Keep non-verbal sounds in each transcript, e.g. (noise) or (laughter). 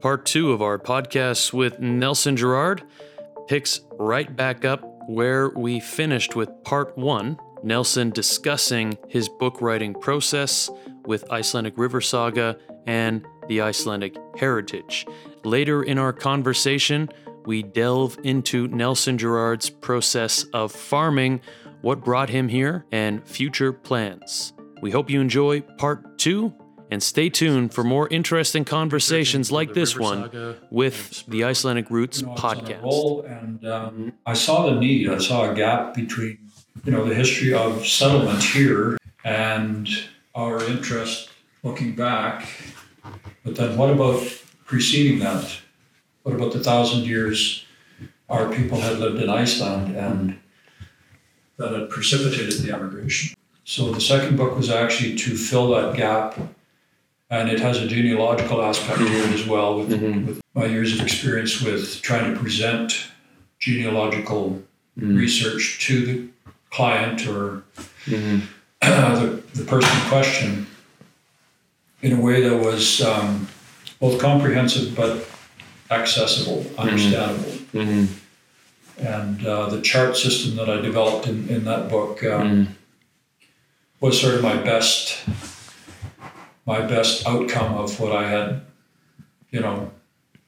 Part two of our podcast with Nelson Gerrard picks right back up where we finished with part one. Nelson discussing his book writing process with Icelandic River Saga and the Icelandic heritage. Later in our conversation, we delve into Nelson Gerrard's process of farming, what brought him here, and future plans. We hope you enjoy part two and stay tuned for more interesting conversations like this one with the Icelandic Roots you know, I was on a podcast. and um, I saw the need. I saw a gap between, you know, the history of settlement here and our interest looking back. But then, what about preceding that? What about the thousand years our people had lived in Iceland and that had precipitated the emigration? So the second book was actually to fill that gap, and it has a genealogical aspect to it as well with, with my years of experience with trying to present genealogical research to the client or (clears throat) the, the person in question in a way that was um, both comprehensive but accessible, understandable. And uh, the chart system that I developed in, in that book um, was sort of my best my best outcome of what I had, you know,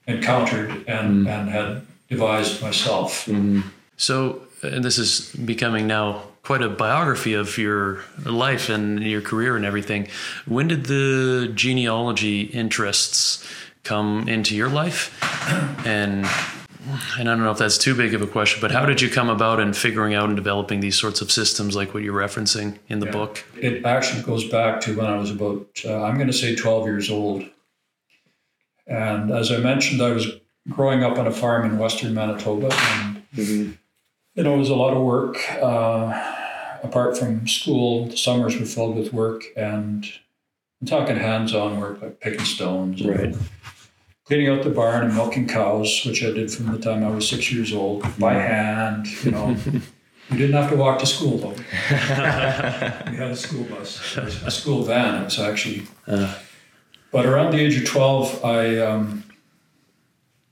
encountered and, mm. and had devised myself. Mm-hmm. So, and this is becoming now quite a biography of your life and your career and everything. When did the genealogy interests come into your life? And and I don't know if that's too big of a question, but how did you come about in figuring out and developing these sorts of systems like what you're referencing in the book? It actually goes back to when I was about, uh, I'm going to say 12 years old. And as I mentioned, I was growing up on a farm in western Manitoba. And, you know, it was a lot of work. Uh, apart from school, the summers were filled with work. And I'm talking hands on work, like picking stones. and Right. Cleaning out the barn and milking cows, which I did from the time I was six years old by hand, you know. (laughs) we didn't have to walk to school though. (laughs) we had a school bus, a school van. It was actually. But around the age of twelve, I um,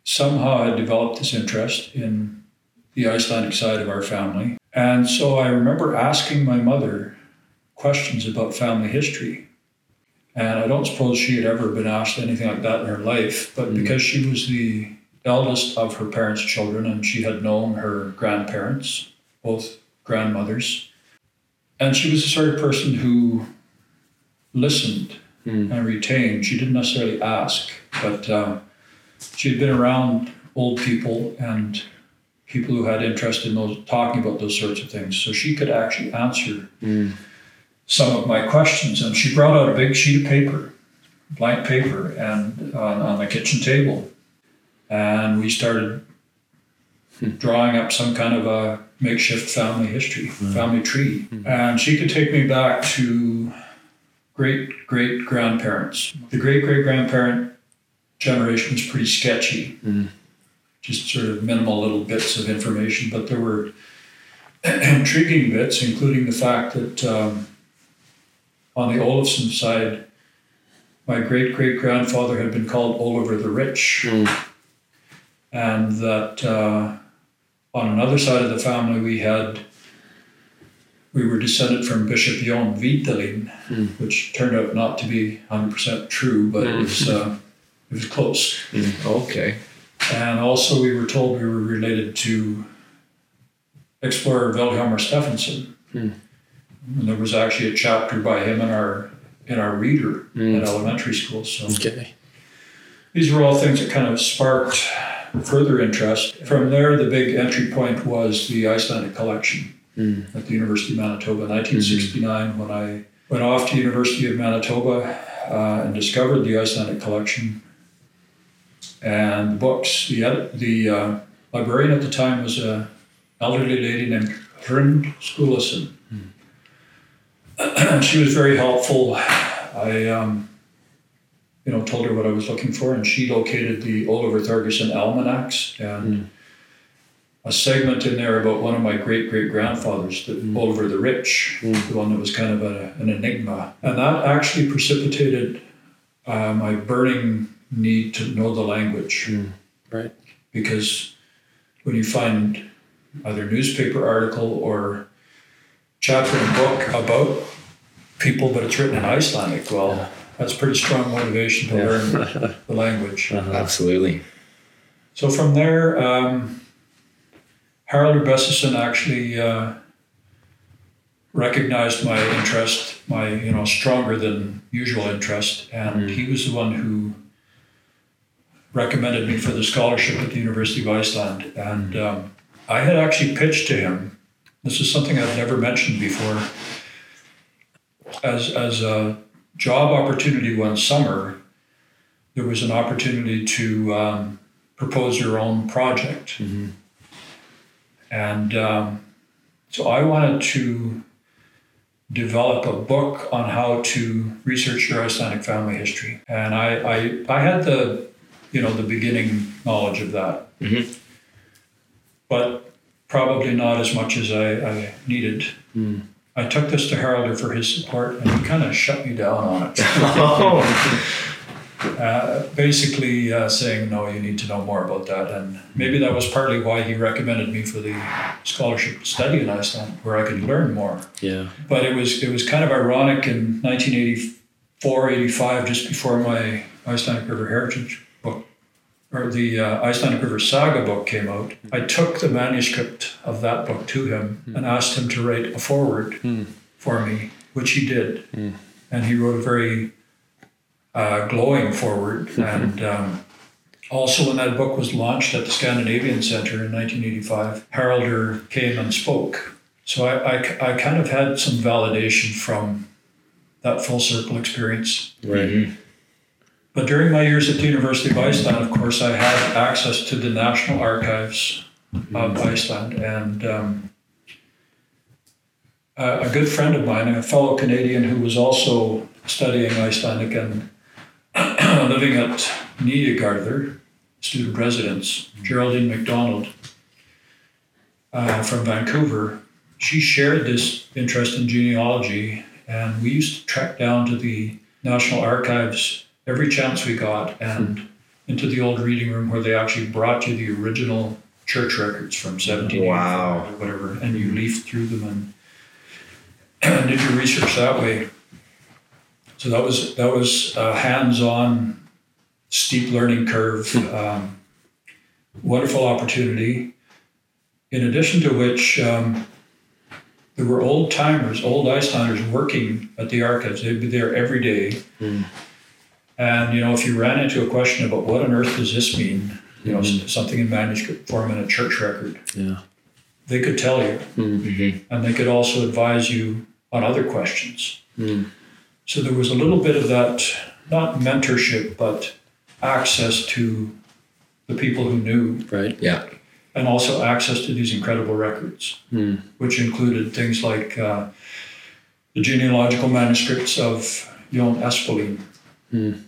somehow had developed this interest in the Icelandic side of our family, and so I remember asking my mother questions about family history. And I don't suppose she had ever been asked anything like that in her life, but mm. because she was the eldest of her parents' children and she had known her grandparents, both grandmothers, and she was the sort of person who listened mm. and retained. She didn't necessarily ask, but uh, she had been around old people and people who had interest in those talking about those sorts of things. So she could actually answer mm. Some of my questions. And she brought out a big sheet of paper, blank paper, and on, on the kitchen table. And we started hmm. drawing up some kind of a makeshift family history, hmm. family tree. Hmm. And she could take me back to great great grandparents. The great great grandparent generation was pretty sketchy, just sort of minimal little bits of information, but there were (clears throat) intriguing bits, including the fact that um, on the Olafson side, my great great grandfather had been called Oliver the Rich, mm. and that uh, on another side of the family we had we were descended from Bishop Jon Vidalin, mm. which turned out not to be 100% true, but it was mm. uh, it was close. Okay. And also, we were told we were related to explorer Vilhjalmur Stefansson. And there was actually a chapter by him in our in our reader at elementary school. So Okay. these were all things that kind of sparked further interest. From there, the big entry point was the Icelandic collection at the University of Manitoba, in 1969, when I went off to University of Manitoba uh, and discovered the Icelandic collection and the books. The edit, the uh, librarian at the time was a elderly lady named Hrund Skulason. (clears throat) she was very helpful. I, um, you know, told her what I was looking for, and she located the Oliver Thorgeirsson almanacs and a segment in there about one of my great great grandfathers, the Oliver the Rich, the one that was kind of a, an enigma, and that actually precipitated uh, my burning need to know the language. Right. Because when you find either newspaper article or chapter in a book about people, but it's written in Icelandic, well, that's pretty strong motivation to Yeah. learn (laughs) the language. Uh-huh. Absolutely. So from there, um, Haraldur Bessason actually uh, recognized my interest, my you know stronger than usual interest, and he was the one who recommended me for the scholarship at the University of Iceland. And um, I had actually pitched to him. This is something I've never mentioned before. As as a job opportunity one summer, there was an opportunity to um, propose your own project. And um, so I wanted to develop a book on how to research your Icelandic family history. And I, I, I had the, you know, the beginning knowledge of that. Mhm. But probably not as much as I, I needed. I took this to Haraldur for his support, and he kind of shut me down on it. (laughs) (laughs) Uh, basically uh, saying, no, you need to know more about that. And maybe that was partly why he recommended me for the scholarship study in Iceland, where I could learn more. Yeah. But it was it was kind of ironic in 1984, 85, just before my Icelandic River Heritage or the uh, Icelandic River Saga book came out. I took the manuscript of that book to him and asked him to write a foreword for me, which he did. And he wrote a very uh, glowing forward. (laughs) and um, also, when that book was launched at the Scandinavian Center in 1985, Haraldur came and spoke. So I, I, I kind of had some validation from that full circle experience. Right. But during my years at the University of Iceland, of course, I had access to the National Archives of Iceland. And um, a, a good friend of mine, a fellow Canadian who was also studying Icelandic and (clears throat) living at Nýjagarður, student residence, Geraldine McDonald uh, from Vancouver, she shared this interest in genealogy. And we used to trek down to the National Archives every chance we got and into the old reading room where they actually brought you the original church records from 1785 Wow. or whatever, and you leafed through them (clears throat) and did your research that way. So that was that was a hands-on, steep learning curve, um, wonderful opportunity. In addition to which, um, there were old timers, old Icelanders working at the archives. They'd be there every day. And you know, if you ran into a question about what on earth does this mean, you know, s- something in manuscript form in a church record, Yeah. they could tell you, Mhm. and they could also advise you on other questions. Mm. So there was a little bit of that, not mentorship, but access to the people who knew, Right. Yeah. and also access to these incredible records, Mm. which included things like uh, the genealogical manuscripts of Jon Espolin Mm.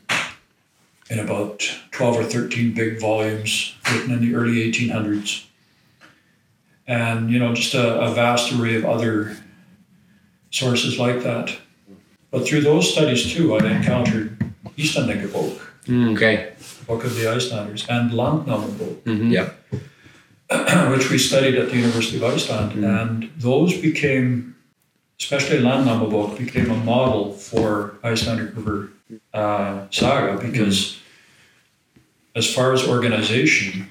In about 12 or 13 big volumes written in the early 1800s. And, you know, just a, a vast array of other sources like that. But through those studies too, I encountered Íslendingabók, Mm. Okay. Book of the Icelanders, and Landnámabók, Mhm. Yeah. (clears throat) which we studied at the University of Iceland. And those became, especially Landnámabók, became a model for Icelandic River uh, saga because, as far as organization,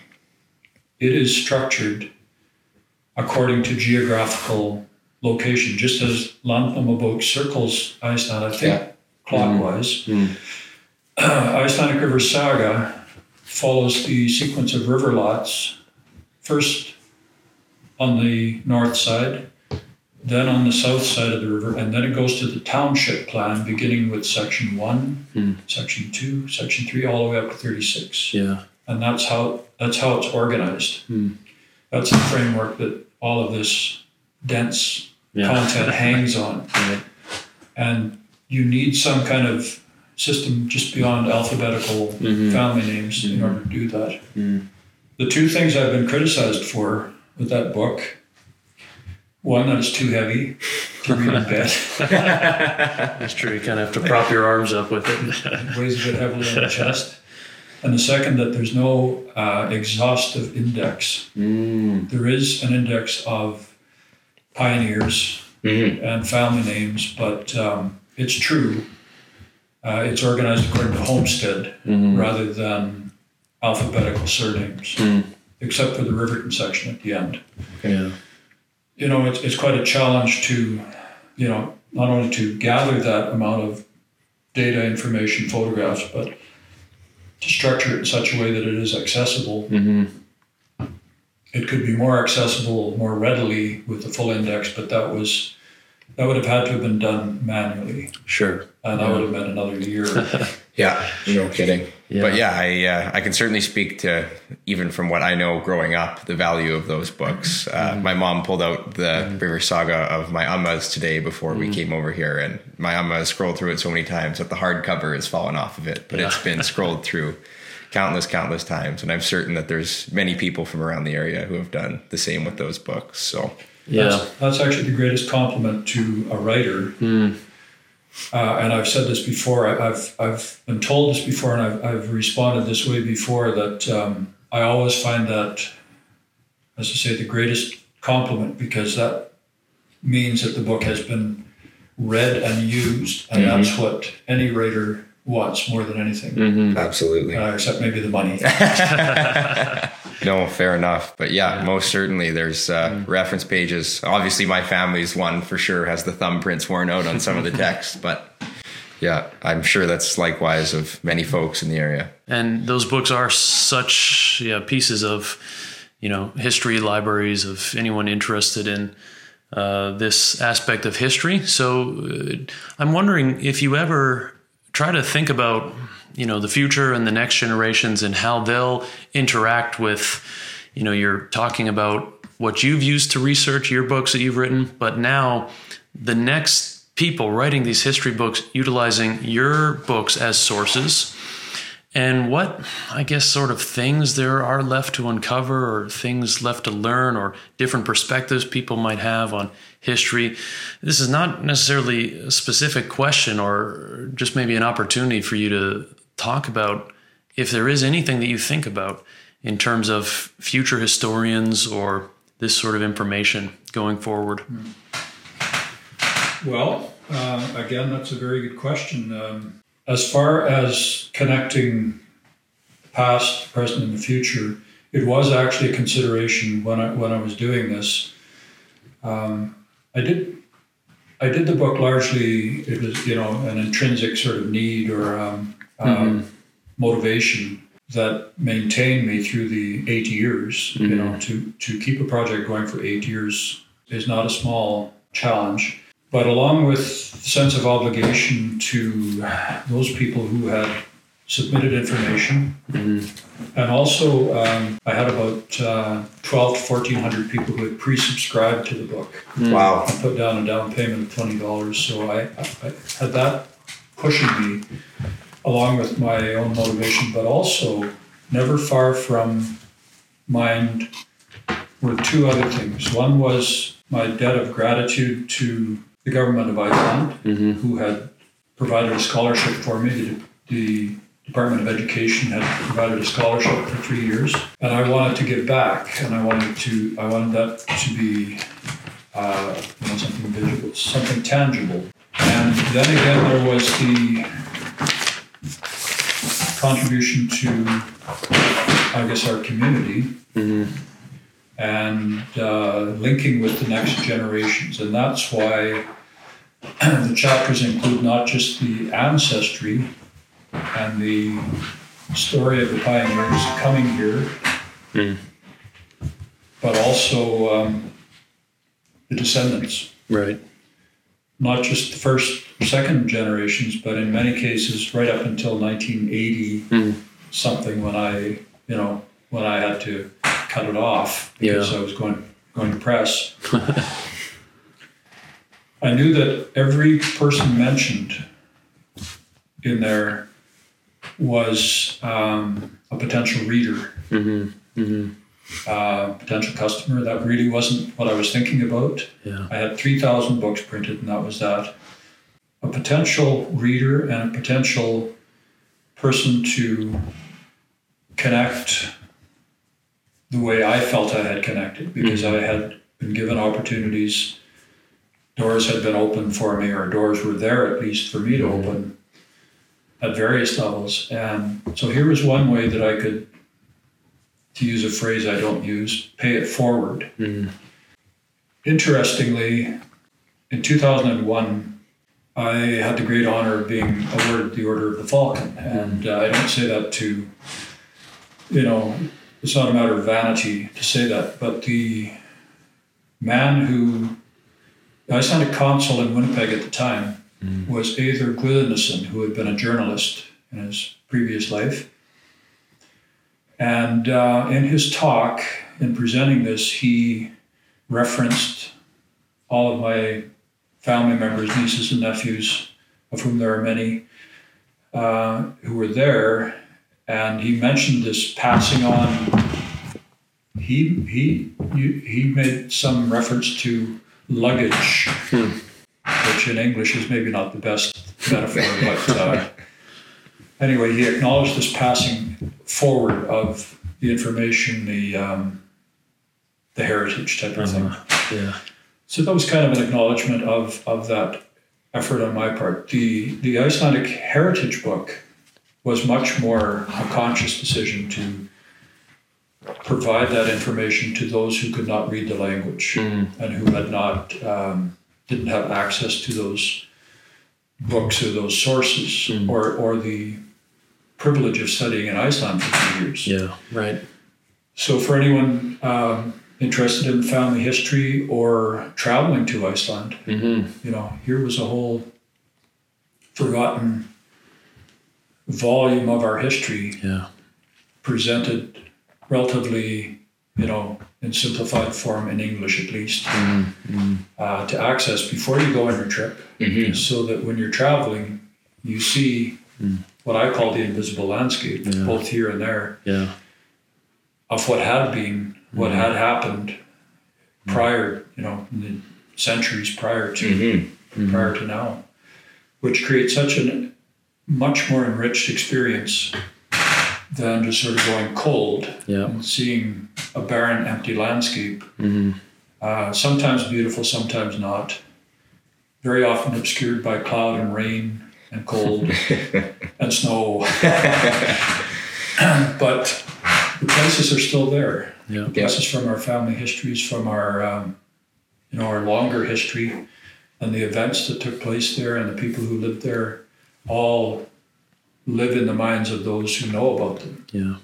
it is structured according to geographical location, just as Landnámabók circles Iceland, I think, Yeah. clockwise. Mm. (clears throat) Icelandic River Saga follows the sequence of river lots, first on the north side, then on the south side of the river, and then it goes to the township plan, beginning with section one, Hmm. section two, section three, all the way up to 36 Yeah. and that's how that's how it's organized. Hmm. That's the framework that all of this dense Yeah. content hangs on, Right. and you need some kind of system just beyond alphabetical Mhm. family names in order to do that. Mm. The two things I've been criticized for with that book. One, that is too heavy to read in bed. (laughs) That's true. You kind of have to prop your arms up with it. It weighs a bit heavily on the chest. And the second, that there's no uh, exhaustive index. Mm. There is an index of pioneers Mhm. and family names, but um, it's true. Uh, it's organized according to homestead rather than alphabetical surnames, except for the Riverton section at the end. Yeah. You know, it's, it's quite a challenge to, you know, not only to gather that amount of data, information, photographs, but to structure it in such a way that it is accessible. Mm-hmm. It could be more accessible more readily with the full index, but that was that would have had to have been done manually, Sure. and that would have been another year. (laughs) Yeah, no kidding. Yeah. But yeah, I uh, I can certainly speak to even from what I know growing up the value of those books. Uh, My mom pulled out the River Saga of my Amma's today before we came over here, and my Amma scrolled through it so many times that the hardcover has fallen off of it, but it's been scrolled (laughs) through countless countless times, and I'm certain that there's many people from around the area who have done the same with those books. So Yeah. That's, that's actually the greatest compliment to a writer. Uh, and I've said this before. I, I've I've been told this before, and I've I've responded this way before. That um, I always find that, as I say, the greatest compliment because that means that the book has been read and used, and that's what any writer wants more than anything, absolutely. uh, except maybe the money. (laughs) (laughs) No, fair enough. But yeah, most certainly there's uh, reference pages. Obviously, my family's one for sure has the thumbprints worn out on some of the (laughs) text, but yeah, I'm sure that's likewise of many folks in the area. And those books are such yeah, pieces of, you know, history libraries of anyone interested in uh, this aspect of history. So uh, I'm wondering if you ever try to think about, you know, the future and the next generations and how they'll interact with, you know, you're talking about what you've used to research your books that you've written, but now the next people writing these history books utilizing your books as sources and what I guess sort of things there are left to uncover or things left to learn or different perspectives people might have on history. This is not necessarily a specific question or just maybe an opportunity for you to talk about if there is anything that you think about in terms of future historians or this sort of information going forward. Well, uh, again, that's a very good question. Um, as far as connecting past, present, and the future, it was actually a consideration when I when I was doing this. Um, I did I did the book largely. It was you know an intrinsic sort of need or um, um, motivation that maintained me through the eight years. You know, to to keep a project going for eight years is not a small challenge. But along with the sense of obligation to those people who had submitted information, and also um, I had about uh, 12 to 1,400 people who had pre-subscribed to the book. Wow. I put down a down payment of twenty dollars, so I, I, I had that pushing me, along with my own motivation, but also never far from mind were two other things. One was my debt of gratitude to the government of Iceland, who had provided a scholarship for me. The, the Department of Education had provided a scholarship for three years, and I wanted to give back, and I wanted to I wanted that to be uh, you know, something visible, something tangible. And then again, there was the contribution to, I guess, our community and uh, linking with the next generations. And that's why (clears throat) the chapters include not just the ancestry and the story of the pioneers coming here, but also um, the descendants Right. not just the first, second generations, but in many cases, right up until 1980 something when I, you know, when I had to cut it off because Yeah. I was going going to press. (laughs) I knew that every person mentioned in there was um, a potential reader, uh, potential customer. That really wasn't what I was thinking about. Yeah. I had 3,000 books printed, and that was that. A potential reader and a potential person to connect the way I felt I had connected because I had been given opportunities. Doors had been open for me, or doors were there at least for me to open at various levels. And so here was one way that I could, to use a phrase I don't use, pay it forward. Interestingly, in 2001, I had the great honor of being awarded the Order of the Falcon. And uh, I don't say that to, you know, it's not a matter of vanity to say that, but the man who, I the a consul in Winnipeg at the time, was Eiður Guðnason, who had been a journalist in his previous life. And uh, in his talk, in presenting this, he referenced all of my family members, nieces and nephews, of whom there are many, uh, who were there. And he mentioned this passing on. He he he made some reference to luggage, which in English is maybe not the best metaphor, but uh, anyway, he acknowledged this passing forward of the information, the um, the heritage type of thing. Yeah. So that was kind of an acknowledgement of, of that effort on my part. The the Icelandic Heritage Book was much more a conscious decision to provide that information to those who could not read the language and who had not um, didn't have access to those books or those sources or or the privilege of studying in Iceland for two years. Yeah. Right. So, for anyone um, interested in family history or traveling to Iceland, Mm-hmm. you know, here was a whole forgotten volume of our history Yeah. presented relatively, you know, in simplified form in English at least, mm-hmm, mm-hmm. uh, to access before you go on your trip, mm-hmm. so that when you're traveling, you see mm. what I call the invisible landscape, Yeah. both here and there Yeah. of what had been, what had happened mm. prior, you know, in the centuries prior to prior to now, which creates such a much more enriched experience than just sort of going cold Yeah. and seeing a barren, empty landscape. Mm-hmm. Uh, sometimes beautiful, sometimes not. Very often obscured by cloud and rain and cold (laughs) and snow. (laughs) (clears throat) but the places are still there. Yeah. Places from our family histories, from our, um, you know, our longer history, and the events that took place there, and the people who lived there, all live in the minds of those who know about them, Yeah.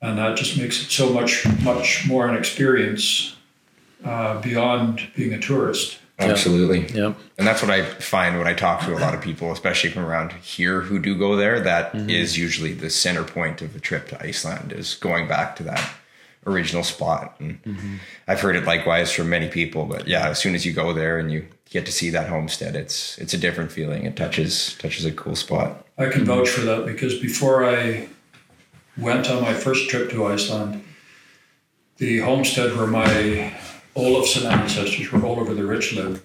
and that just makes it so much, much more an experience uh, beyond being a tourist. Absolutely. Yep. And that's what I find when I talk to a lot of people, especially from around here who do go there. That is usually the center point of a trip to Iceland is going back to that original spot. And I've heard it likewise from many people. But yeah, as soon as you go there and you get to see that homestead, it's it's a different feeling. It touches touches a cool spot. I can vouch for that because before I went on my first trip to Iceland, the homestead where my Olafson ancestors, where Oliver the Rich lived,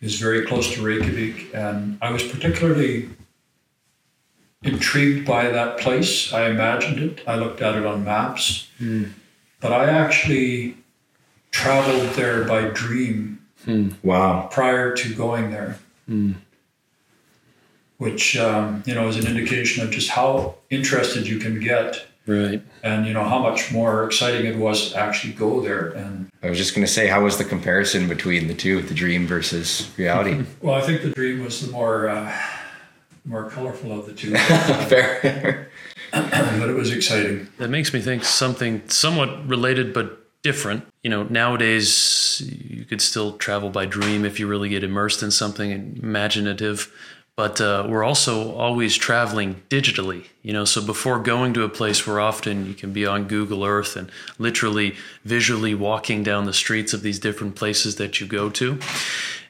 is very close to Reykjavik, and I was particularly intrigued by that place. I imagined it. I looked at it on maps, hmm. but I actually traveled there by dream Wow. prior to going there, which um, you know is an indication of just how interested you can get, Right. and you know how much more exciting it was to actually go there. And I was just going to say, how was the comparison between the two, the dream versus reality? (laughs) well, I think the dream was the more uh, more colorful of the two, (laughs) Fair. but it was exciting. That makes me think something somewhat related but different. You know, nowadays you could still travel by dream if you really get immersed in something imaginative. But uh, we're also always traveling digitally, you know. So before going to a place, we're often you can be on Google Earth and literally visually walking down the streets of these different places that you go to.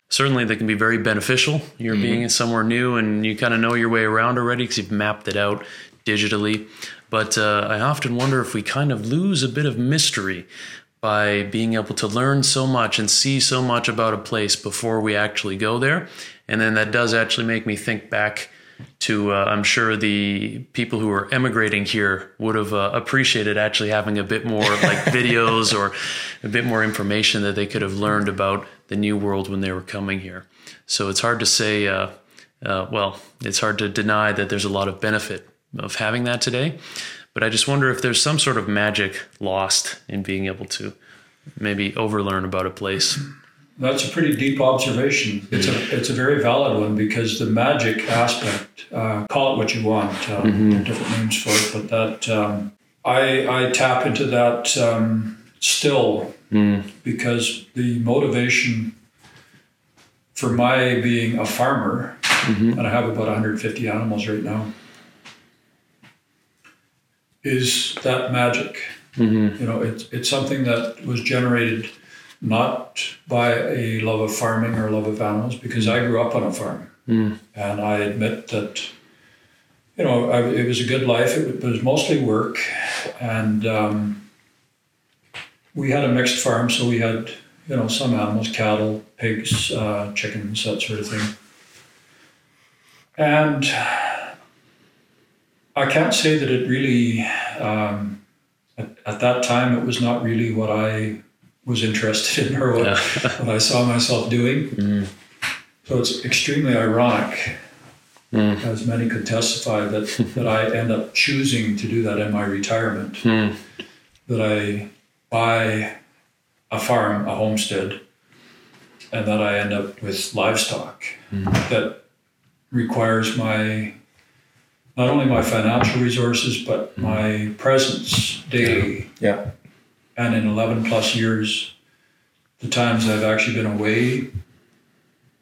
Certainly, they can be very beneficial. You're being somewhere new and you kind of know your way around already because you've mapped it out digitally. But uh, I often wonder if we kind of lose a bit of mystery by being able to learn so much and see so much about a place before we actually go there. And then that does actually make me think back to uh, I'm sure the people who are emigrating here would have uh, appreciated actually having a bit more like (laughs) videos or a bit more information that they could have learned about the new world when they were coming here. So it's hard to say. Uh, uh, well, it's hard to deny that there's a lot of benefit of having that today. But I just wonder if there's some sort of magic lost in being able to maybe overlearn about a place. That's a pretty deep observation. It's a it's a very valid one because the magic aspect, uh, call it what you want, uh, Mm-hmm. different names for it, but that um, I I tap into that um, still Mm. because the motivation for my being a farmer, Mm-hmm. and I have about 150 animals right now, is that magic. Mm-hmm. You know, it's it's something that was generated not by a love of farming or love of animals, because I grew up on a farm, Mm. and I admit that. You know, I, it was a good life. It was mostly work, and um, we had a mixed farm, so we had you know some animals, cattle, pigs, uh, chickens, that sort of thing. And I can't say that it really. Um, at, at that time, it was not really what I was interested in or what, Yeah. (laughs) what I saw myself doing. Mm. So it's extremely ironic, Mm. as many could testify, that, (laughs) that I end up choosing to do that in my retirement. Mm. That I buy a farm, a homestead, and that I end up with livestock that requires my not only my financial resources but my presence daily Yeah. and in 11 plus years the times i've actually been away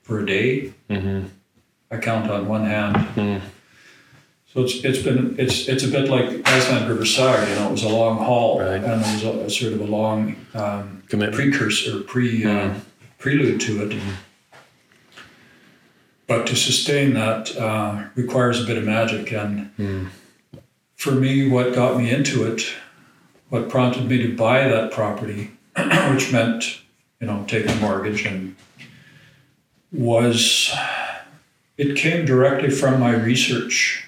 for a day Mm-hmm. i count on one hand Mm. so it's it's been it's it's a bit like Iceland River Saga, you know, it was a long haul Right. and it was a, a sort of a long um, precursor, pre uh, prelude to it. But to sustain that uh, requires a bit of magic, and Mm. for me, what got me into it, what prompted me to buy that property, (clears throat) which meant you know taking a mortgage and was it came directly from my research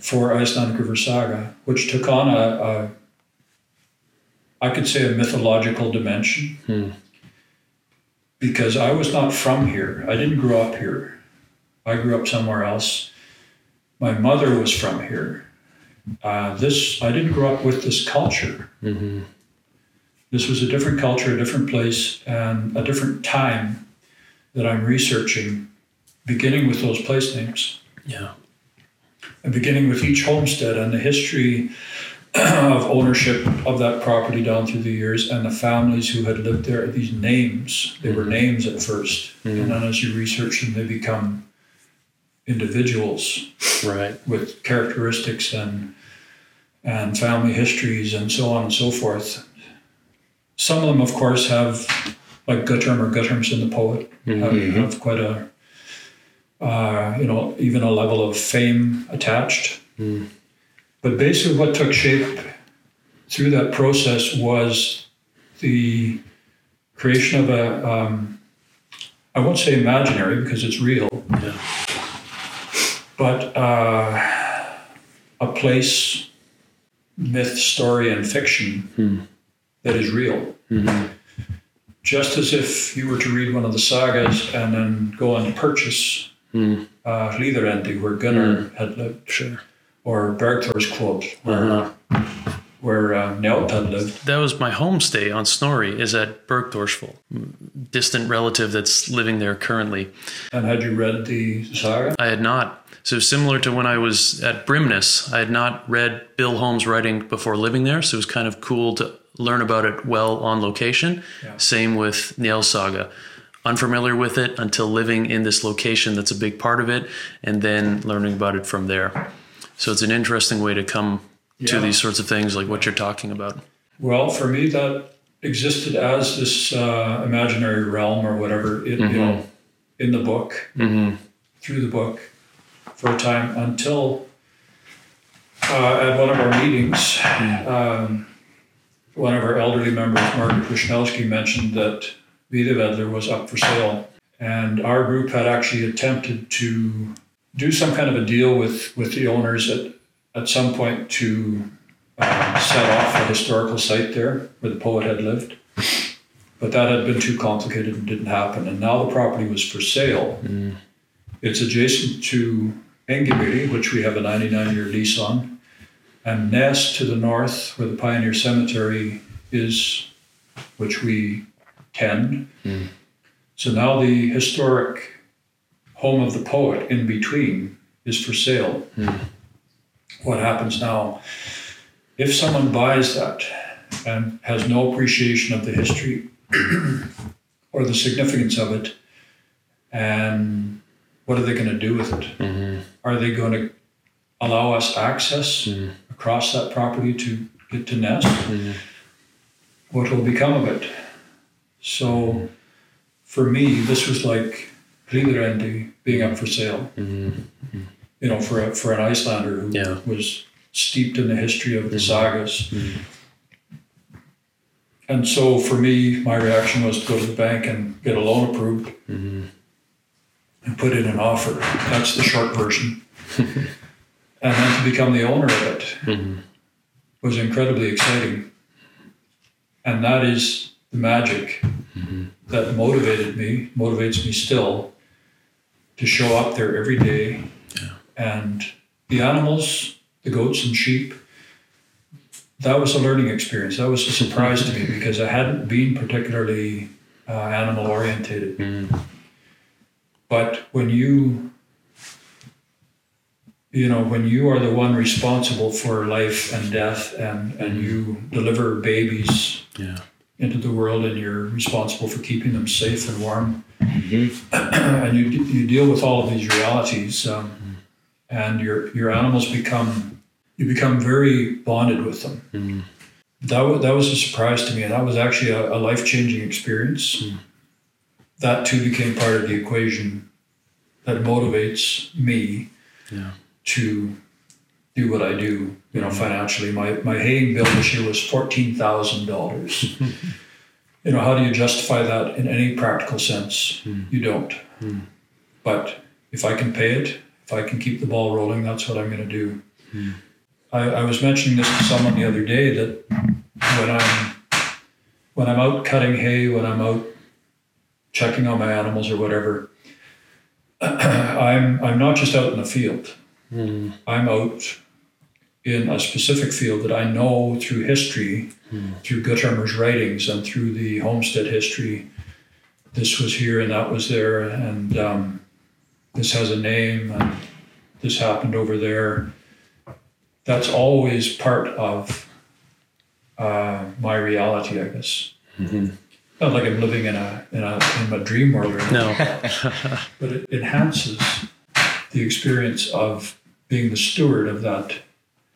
for Icelandic River Saga, which took on a, a I could say a mythological dimension Hmm. because I was not from here. I didn't grow up here. I grew up somewhere else. My mother was from here. Uh, this I didn't grow up with this culture. Mm-hmm. This was a different culture, a different place, and a different time that I'm researching, beginning with those place names Yeah. and beginning with each homestead and the history (clears throat) of ownership of that property down through the years and the families who had lived there. These names, they were names at 1st and then as you research them, they become individuals Right. with characteristics and and family histories and so on and so forth. Some of them, of course, have like Guttormur Guttormsson the poet have, have quite a uh, you know even a level of fame attached. But basically, what took shape through that process was the creation of a um, I won't say imaginary because it's real, Yeah. But uh, a place, myth, story, and fiction that is real. Just as if you were to read one of the sagas and then go and purchase Mm. uh, where Gunnar had lived, Sure. or Bergthor's where, Uh-huh. Where uh, had lived. That was my homestay on Snorri. Is at Bergthorshvoll, distant relative that's living there currently. And had you read the saga? I had not. So similar to when I was at Brimnes, I had not read Bill Holm's writing before living there. So it was kind of cool to learn about it well on location. Yeah. Same with Njal Saga. Unfamiliar with it until living in this location that's a big part of it, and then learning about it from there. So it's an interesting way to come to these sorts of things, like what you're talking about. Well, for me, that existed as this uh, imaginary realm or whatever, it, you know, in the book, Mm-hmm. through the book, for a time until uh, at one of our meetings, um, one of our elderly members, Margaret Wisnowski, mentioned that Vidivellir was up for sale. And our group had actually attempted to do some kind of a deal with with the owners at at some point to um, set off a historical site there where the poet had lived. But that had been too complicated and didn't happen. And now the property was for sale. Hmm. It's adjacent to Engibiri, which we have a 99 year lease on, and Nest to the north, where the Pioneer Cemetery is, which we tend. Hmm. So now the historic home of the poet in between is for sale. Hmm. What happens now? If someone buys that and has no appreciation of the history (clears throat) or the significance of it, and what are they going to do with it? Mm-hmm. Are they going to allow us access mm-hmm. across that property to get to Nest? Mm-hmm. What will become of it? So, for me, this was like Hlidarendi being up for sale. You know, for a, for an Icelander who Yeah. was steeped in the history of the mm-hmm. sagas. Mm-hmm. And so, for me, my reaction was to go to the bank and get a loan approved mm-hmm. and put in an offer. That's the short version. (laughs) and then to become the owner of it was incredibly exciting. And that is the magic that motivated me, motivates me still, to show up there every day. And the animals, the goats and sheep, that was a learning experience. That was a surprise to me (laughs) because I hadn't been particularly uh, animal orientated. But when you, you know, when you are the one responsible for life and death, and and you deliver babies Yeah. into the world, and you're responsible for keeping them safe and warm, (clears throat) and you you deal with all of these realities, um, and your your animals become you become very bonded with them. Hmm. That was, that was a surprise to me, and that was actually a, a life changing experience. Hmm. That too became part of the equation that motivates me Yeah. to do what I do. You know, hmm. financially, my my haying bill this year was fourteen thousand dollars. (laughs) you know, how do you justify that in any practical sense? You don't. But if I can pay it, if I can keep the ball rolling, that's what I'm going to do. Hmm. I, I was mentioning this to someone the other day that when I'm when I'm out cutting hay, when I'm out checking on my animals or whatever, (clears throat) I'm I'm not just out in the field. Hmm. I'm out in a specific field that I know through history, hmm. through Guttormur's writings and through the homestead history. This was here and that was there, and um, this has a name, and this happened over there. That's always part of uh, my reality, I guess. Not like I'm living in a in a in a dream world or anything No. but it enhances the experience of being the steward of that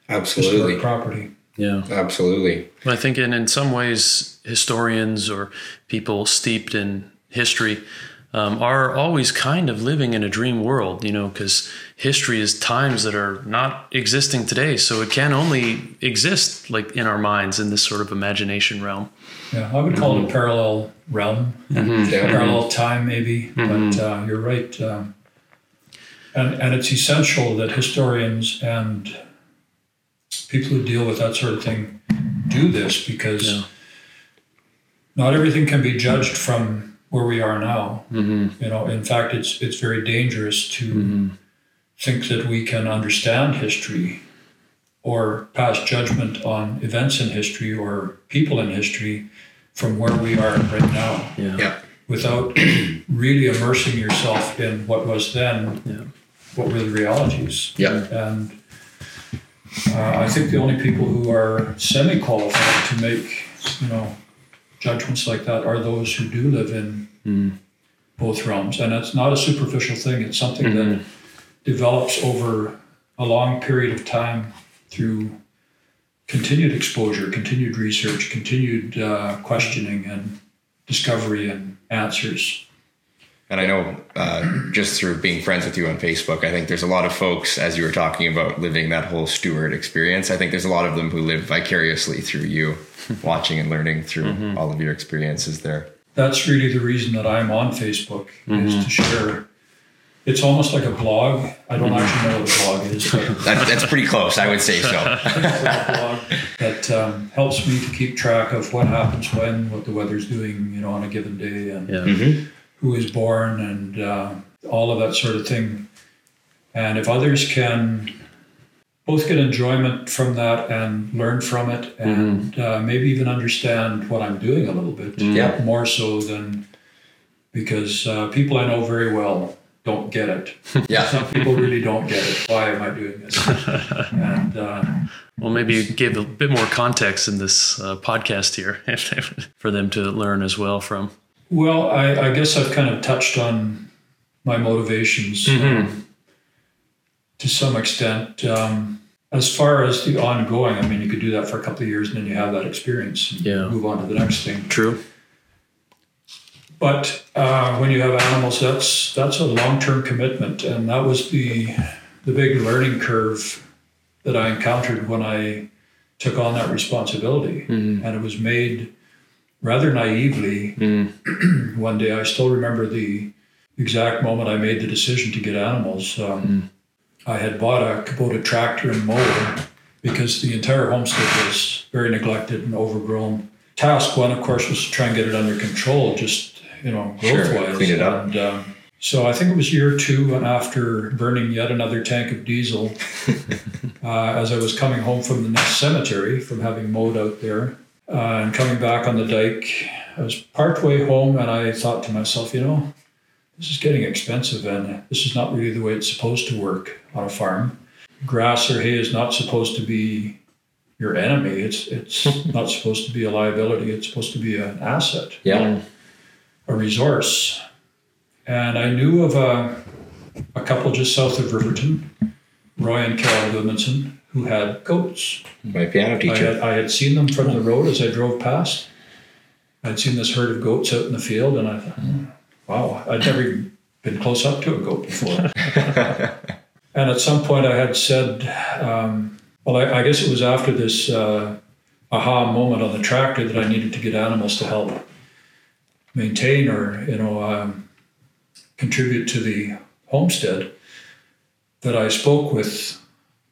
Absolutely. property. Yeah. Absolutely. I think in, in some ways, historians or people steeped in history um, are always kind of living in a dream world, you know, because history is times that are not existing today. So it can only exist like in our minds in this sort of imagination realm. Yeah, I would call it a parallel realm, Yeah. parallel time, maybe. But uh, you're right, um, and and it's essential that historians and people who deal with that sort of thing do this because Yeah. not everything can be judged from where we are now. Mm-hmm. You know, in fact, it's it's very dangerous to think that we can understand history or pass judgment on events in history or people in history from where we are right now Yeah. Yeah. without (clears throat) really immersing yourself in what was then, Yeah. what were the realities. Yeah. And uh, I think the only people who are semi qualified to make, you know, judgments like that are those who do live in both realms. And it's not a superficial thing, it's something that develops over a long period of time through continued exposure, continued research, continued uh, questioning and discovery and answers. And I know uh, just through being friends with you on Facebook, I think there's a lot of folks, as you were talking about living that whole steward experience, I think there's a lot of them who live vicariously through you, (laughs) watching and learning through all of your experiences there. That's really the reason that I'm on Facebook is to share it's almost like a blog. I don't actually know what a blog is, but (laughs) That, that's pretty close, I would say so. (laughs) blog that um, helps me to keep track of what happens when, what the weather's doing, you know, on a given day, and Yeah. Who is born, and uh, all of that sort of thing. And if others can both get enjoyment from that and learn from it, and uh, maybe even understand what I'm doing a little bit Yeah. more so than because uh, people I know very well don't get it. (laughs) Yeah. Some people really don't get it. Why am I doing this? (laughs) and uh, Well, maybe you give a bit more context in this uh, podcast here (laughs) for them to learn as well from. Well, I, I guess I've kind of touched on my motivations um, to some extent. Um, as far as the ongoing, I mean, you could do that for a couple of years and then you have that experience and Yeah. move on to the next thing. True. But uh, when you have animals, that's that's a long-term commitment, and that was the the big learning curve that I encountered when I took on that responsibility, and it was made rather naively. (clears throat) One day, I still remember the exact moment I made the decision to get animals. Um, I had bought a Kubota tractor and mower because the entire homestead was very neglected and overgrown. Task one, of course, was to try and get it under control, just you know, Sure, growth wise. clean it up. And um, so I think it was year two, and after burning yet another tank of diesel, (laughs) uh, as I was coming home from the next cemetery from having mowed out there uh, and coming back on the dike, I was partway home, and I thought to myself, you know, this is getting expensive, and this is not really the way it's supposed to work on a farm. Grass or hay is not supposed to be your enemy. It's it's (laughs) not supposed to be a liability. It's supposed to be an asset Yeah. a resource. And I knew of a, a couple just south of Riverton, Roy and Carol Goodmanson, who had goats. My piano I teacher. had, I had seen them from the road as I drove past. I'd seen this herd of goats out in the field, and I thought, "Hmm, wow, I'd never been close up to a goat before. (laughs) and at some point, I had said, um, well, I, I guess it was after this uh, aha moment on the tractor that I needed to get animals to help maintain or you know um, contribute to the homestead that I spoke with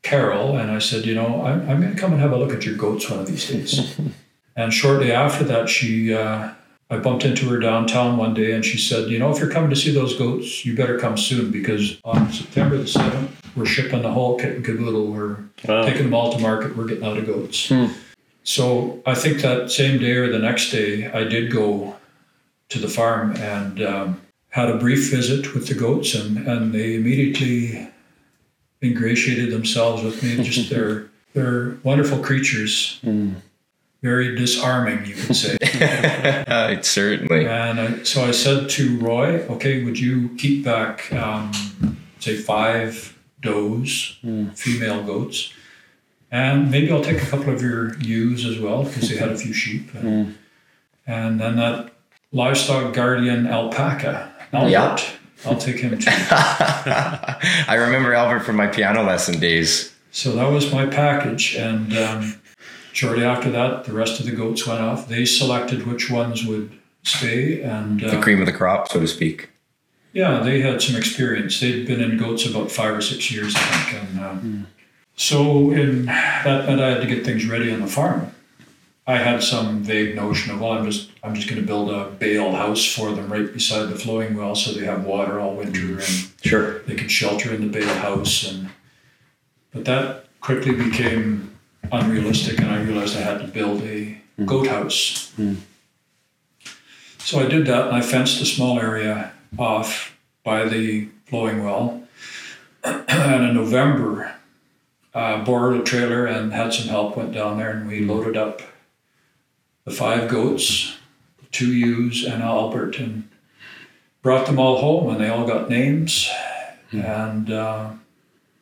Carol and I said, you know, I'm, I'm going to come and have a look at your goats one of these days. (laughs) and shortly after that, she, uh, I bumped into her downtown one day and she said, you know, if you're coming to see those goats, you better come soon because on September the 7th, we're shipping the whole kit and caboodle. We're Wow. taking them all to market. We're getting out of goats. So I think that same day or the next day, I did go to the farm and um, had a brief visit with the goats, and, and they immediately ingratiated themselves with me. Just (laughs) they're they're wonderful creatures, very disarming, you could say. (laughs) Uh, certainly. and I, so I said to Roy, "Okay, would you keep back, um, say, five does, female goats?" And maybe I'll take a couple of your ewes as well because they had a few sheep. And, and then that livestock guardian alpaca, Albert, Yeah. I'll take him too. (laughs) I remember Albert from my piano lesson days. so that was my package. And um, shortly after that, the rest of the goats went off. They selected which ones would stay. And The uh, cream of the crop, so to speak. yeah, they had some experience. They'd been in goats about five or six years, I think. And um, so in, that meant I had to get things ready on the farm. I had some vague notion of well, I'm just I'm just going to build a bale house for them right beside the flowing well, so they have water all winter mm. and Sure. they can shelter in the bale house. And but that quickly became unrealistic, and I realized I had to build a mm. goat house. Mm. So I did that, and I fenced a small area off by the flowing well. (clears throat) and in November, uh, borrowed a trailer and had some help. Went down there, and we loaded up the five goats, the two ewes, and Albert, and brought them all home, and they all got names, and uh,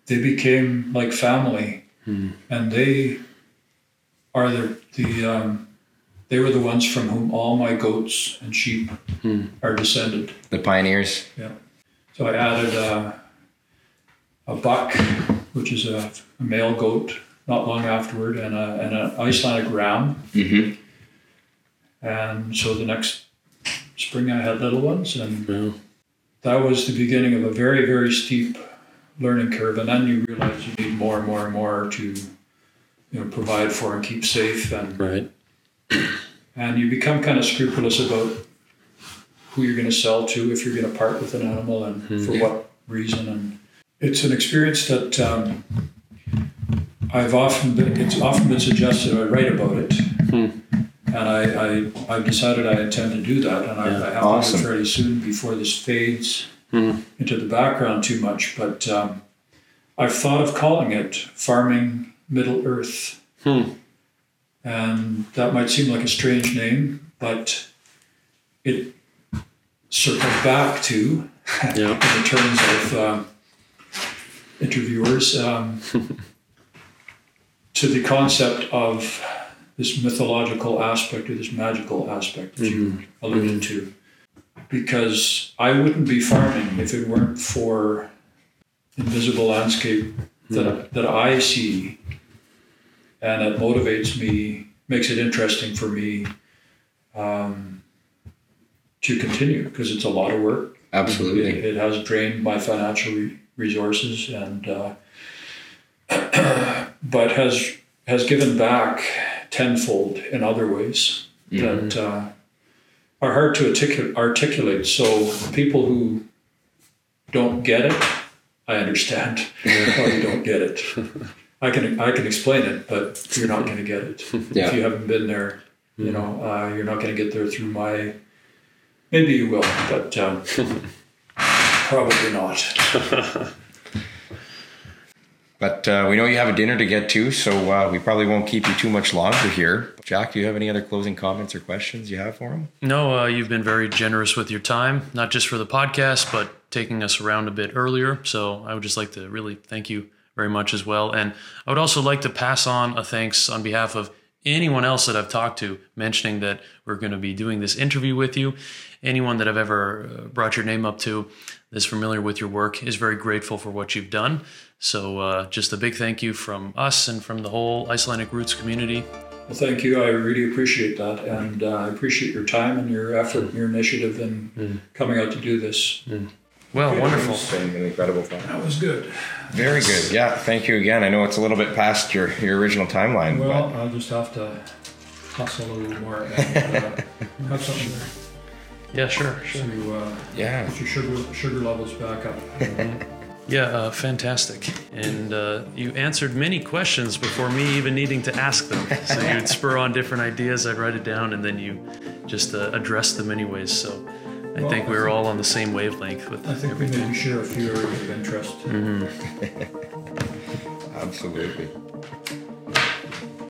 they became like family, and they are the the um, they were the ones from whom all my goats and sheep are descended. The pioneers. Yeah. So I added uh, a buck, which is a, a male goat, not long afterward, and, a, and an Icelandic ram. Mm-hmm. And so the next spring I had little ones, and Wow. that was the beginning of a very, very steep learning curve. And then you realize you need more and more and more to, you know, provide for and keep safe. And, Right. and you become kind of scrupulous about who you're going to sell to, if you're going to part with an animal and for what reason. And it's an experience that um, I've often been, it's often been suggested I write about it. And I, I, I've decided I intend to do that, and I, I have Awesome. to do it fairly soon before this fades Mhm. into the background too much. But um, I've thought of calling it Farming Middle Earth. Hmm. And that might seem like a strange name, but it circles back to, (laughs) Yeah. in the terms of um, interviewers, um, (laughs) to the concept of this mythological aspect or this magical aspect that you alluded to. Because I wouldn't be farming if it weren't for invisible landscape that, that I see and it motivates me, makes it interesting for me um, to continue because it's a lot of work. It, Absolutely. it has drained my financial re- resources and uh, (clears throat) but has has given back tenfold in other ways that uh, are hard to articu- articulate. So people who don't get it, I understand why you don't get it. (laughs) I can I can explain it, but you're not going to get it Yeah. if you haven't been there. You know, uh, you're not going to get there through my. Maybe you will, but um, (laughs) probably not. (laughs) But uh, we know you have a dinner to get to, so uh, we probably won't keep you too much longer here. Jack, do you have any other closing comments or questions you have for him? No, uh, you've been very generous with your time, not just for the podcast, but taking us around a bit earlier. So I would just like to really thank you very much as well. And I would also like to pass on a thanks on behalf of anyone else that I've talked to, mentioning that we're going to be doing this interview with you. Anyone that I've ever uh, brought your name up to that's familiar with your work is very grateful for what you've done. So uh, just a big thank you from us and from the whole Icelandic Roots community. Well, thank you. I really appreciate that, and uh, I appreciate your time and your effort and your initiative in coming out to do this. Well, wonderful. It's been an incredible fun. That was good. Very good. Yeah, thank you again. I know it's a little bit past your, your original timeline, Well, I'll just have to hustle a little more and uh, have something there Yeah, sure, sure. to uh, yeah. get your sugar sugar levels back up. (laughs) Yeah, uh, fantastic. And uh, you answered many questions before me even needing to ask them. So (laughs) you'd spur on different ideas, I'd write it down, and then you just uh, addressed them anyways. So I Well, think we I were all on the same wavelength with I think we everything. maybe share a few areas of interest. (laughs) Absolutely.